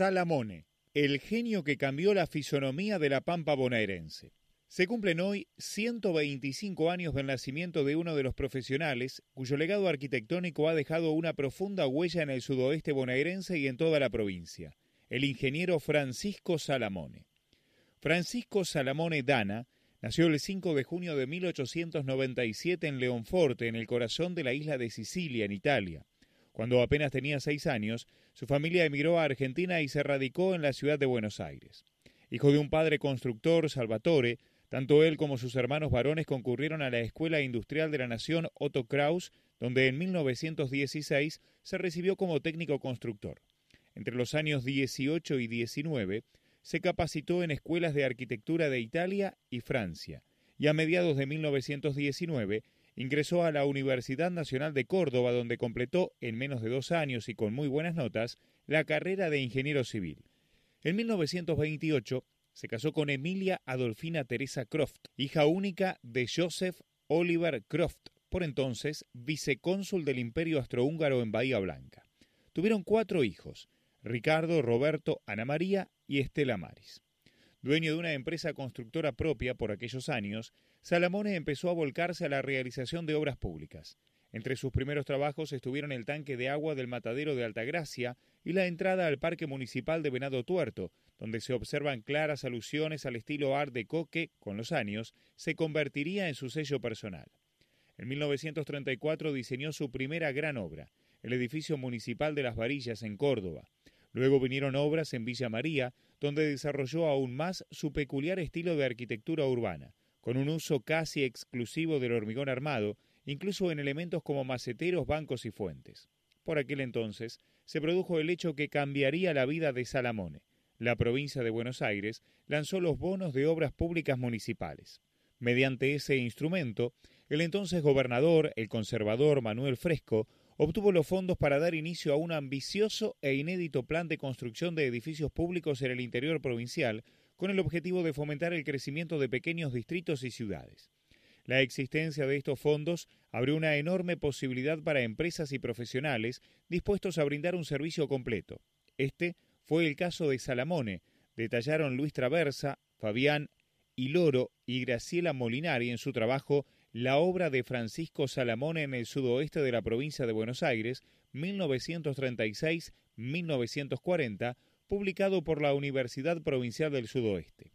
Salamone, el genio que cambió la fisonomía de la pampa bonaerense. Se cumplen hoy 125 años del nacimiento de uno de los profesionales cuyo legado arquitectónico ha dejado una profunda huella en el sudoeste bonaerense y en toda la provincia, el ingeniero Francisco Salamone. Francisco Salamone Dana nació el 5 de junio de 1897 en Leonforte, en el corazón de la isla de Sicilia, en Italia. Cuando apenas tenía seis años, su familia emigró a Argentina y se radicó en la ciudad de Buenos Aires. Hijo de un padre constructor, Salvatore, tanto él como sus hermanos varones concurrieron a la Escuela Industrial de la Nación Otto Kraus, donde en 1916 se recibió como técnico constructor. Entre los años 18 y 19 se capacitó en escuelas de arquitectura de Italia y Francia, y a mediados de 1919 Ingresó a la Universidad Nacional de Córdoba, donde completó, en menos de dos años y con muy buenas notas, la carrera de ingeniero civil. En 1928 se casó con Emilia Adolfina Teresa Croft, hija única de Joseph Oliver Croft, por entonces vicecónsul del Imperio Astrohúngaro en Bahía Blanca. Tuvieron cuatro hijos, Ricardo, Roberto, Ana María y Estela Maris. Dueño de una empresa constructora propia por aquellos años, Salamone empezó a volcarse a la realización de obras públicas. Entre sus primeros trabajos estuvieron el tanque de agua del matadero de Altagracia y la entrada al Parque Municipal de Venado Tuerto, donde se observan claras alusiones al estilo Art Deco que, con los años, se convertiría en su sello personal. En 1934 diseñó su primera gran obra, el edificio municipal de las Varillas en Córdoba. Luego vinieron obras en Villa María, donde desarrolló aún más su peculiar estilo de arquitectura urbana, con un uso casi exclusivo del hormigón armado, incluso en elementos como maceteros, bancos y fuentes. Por aquel entonces se produjo el hecho que cambiaría la vida de Salamone. La provincia de Buenos Aires lanzó los bonos de obras públicas municipales. Mediante ese instrumento, el entonces gobernador, el conservador Manuel Fresco, obtuvo los fondos para dar inicio a un ambicioso e inédito plan de construcción de edificios públicos en el interior provincial, con el objetivo de fomentar el crecimiento de pequeños distritos y ciudades. La existencia de estos fondos abrió una enorme posibilidad para empresas y profesionales dispuestos a brindar un servicio completo. Este fue el caso de Salamone, detallaron Luis Traversa, Fabián Hiloro y Graciela Molinari en su trabajo la obra de Francisco Salamone en el sudoeste de la provincia de Buenos Aires, 1936-1940, publicado por la Universidad Provincial del Sudoeste.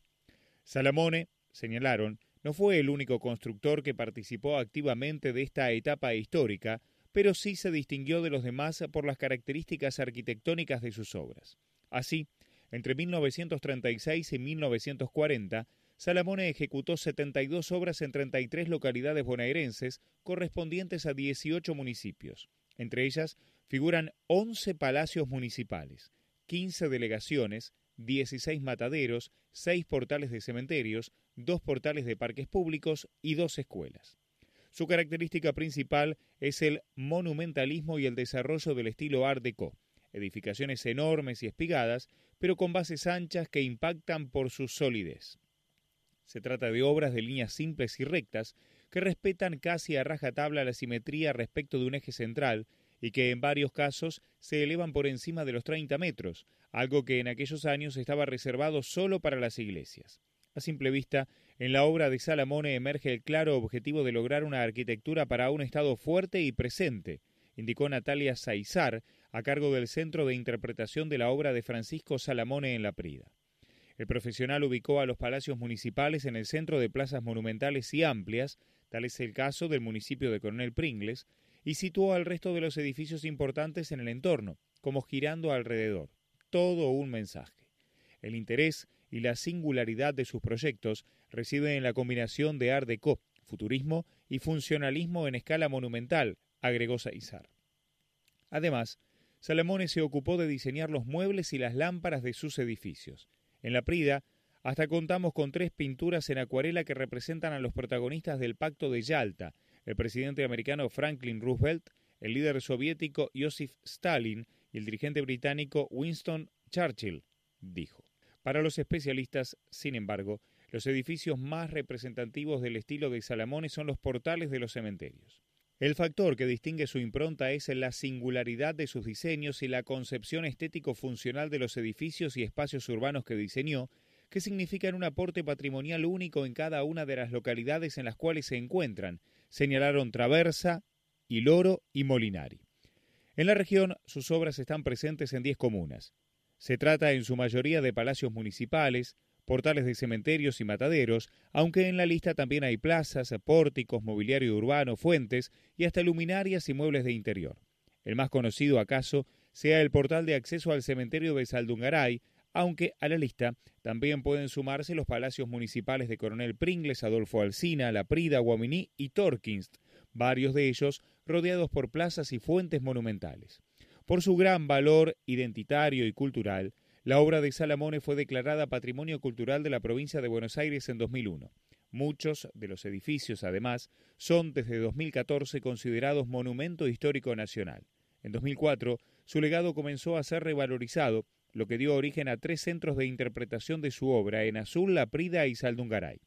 Salamone, señalaron, no fue el único constructor que participó activamente de esta etapa histórica, pero sí se distinguió de los demás por las características arquitectónicas de sus obras. Así, entre 1936 y 1940, Salamone ejecutó 72 obras en 33 localidades bonaerenses correspondientes a 18 municipios. Entre ellas figuran 11 palacios municipales, 15 delegaciones, 16 mataderos, 6 portales de cementerios, 2 portales de parques públicos y 2 escuelas. Su característica principal es el monumentalismo y el desarrollo del estilo Art Deco, edificaciones enormes y espigadas, pero con bases anchas que impactan por su solidez. Se trata de obras de líneas simples y rectas que respetan casi a rajatabla la simetría respecto de un eje central y que en varios casos se elevan por encima de los 30 metros, algo que en aquellos años estaba reservado solo para las iglesias. A simple vista, en la obra de Salamone emerge el claro objetivo de lograr una arquitectura para un Estado fuerte y presente, indicó Natalia Saizar, a cargo del Centro de Interpretación de la obra de Francisco Salamone en la Prida. El profesional ubicó a los palacios municipales en el centro de plazas monumentales y amplias, tal es el caso del municipio de Coronel Pringles, y situó al resto de los edificios importantes en el entorno, como girando alrededor. Todo un mensaje. El interés y la singularidad de sus proyectos residen en la combinación de Art Deco, futurismo y funcionalismo en escala monumental, agregó Saizar. Además, Salamone se ocupó de diseñar los muebles y las lámparas de sus edificios, en la Prida, hasta contamos con tres pinturas en acuarela que representan a los protagonistas del Pacto de Yalta, el presidente americano Franklin Roosevelt, el líder soviético Joseph Stalin y el dirigente británico Winston Churchill, dijo. Para los especialistas, sin embargo, los edificios más representativos del estilo de Salamone son los portales de los cementerios. El factor que distingue su impronta es la singularidad de sus diseños y la concepción estético-funcional de los edificios y espacios urbanos que diseñó, que significan un aporte patrimonial único en cada una de las localidades en las cuales se encuentran, señalaron Traversa, Iloro y Molinari. En la región, sus obras están presentes en 10 comunas. Se trata en su mayoría de palacios municipales, portales de cementerios y mataderos, aunque en la lista también hay plazas, pórticos, mobiliario urbano, fuentes y hasta luminarias y muebles de interior. El más conocido acaso sea el portal de acceso al cementerio de Saldungaray, aunque a la lista también pueden sumarse los palacios municipales de Coronel Pringles, Adolfo Alsina, La Prida, Guaminí y Torkinst, varios de ellos rodeados por plazas y fuentes monumentales. Por su gran valor identitario y cultural, la obra de Salamone fue declarada Patrimonio Cultural de la provincia de Buenos Aires en 2001. Muchos de los edificios, además, son desde 2014 considerados Monumento Histórico Nacional. En 2004, su legado comenzó a ser revalorizado, lo que dio origen a tres centros de interpretación de su obra en Azul, La Prida y Saldungaray.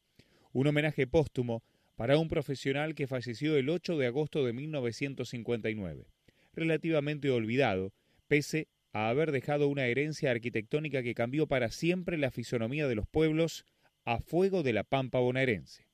Un homenaje póstumo para un profesional que falleció el 8 de agosto de 1959. Relativamente olvidado, pese a haber dejado una herencia arquitectónica que cambió para siempre la fisonomía de los pueblos a fuego de la pampa bonaerense.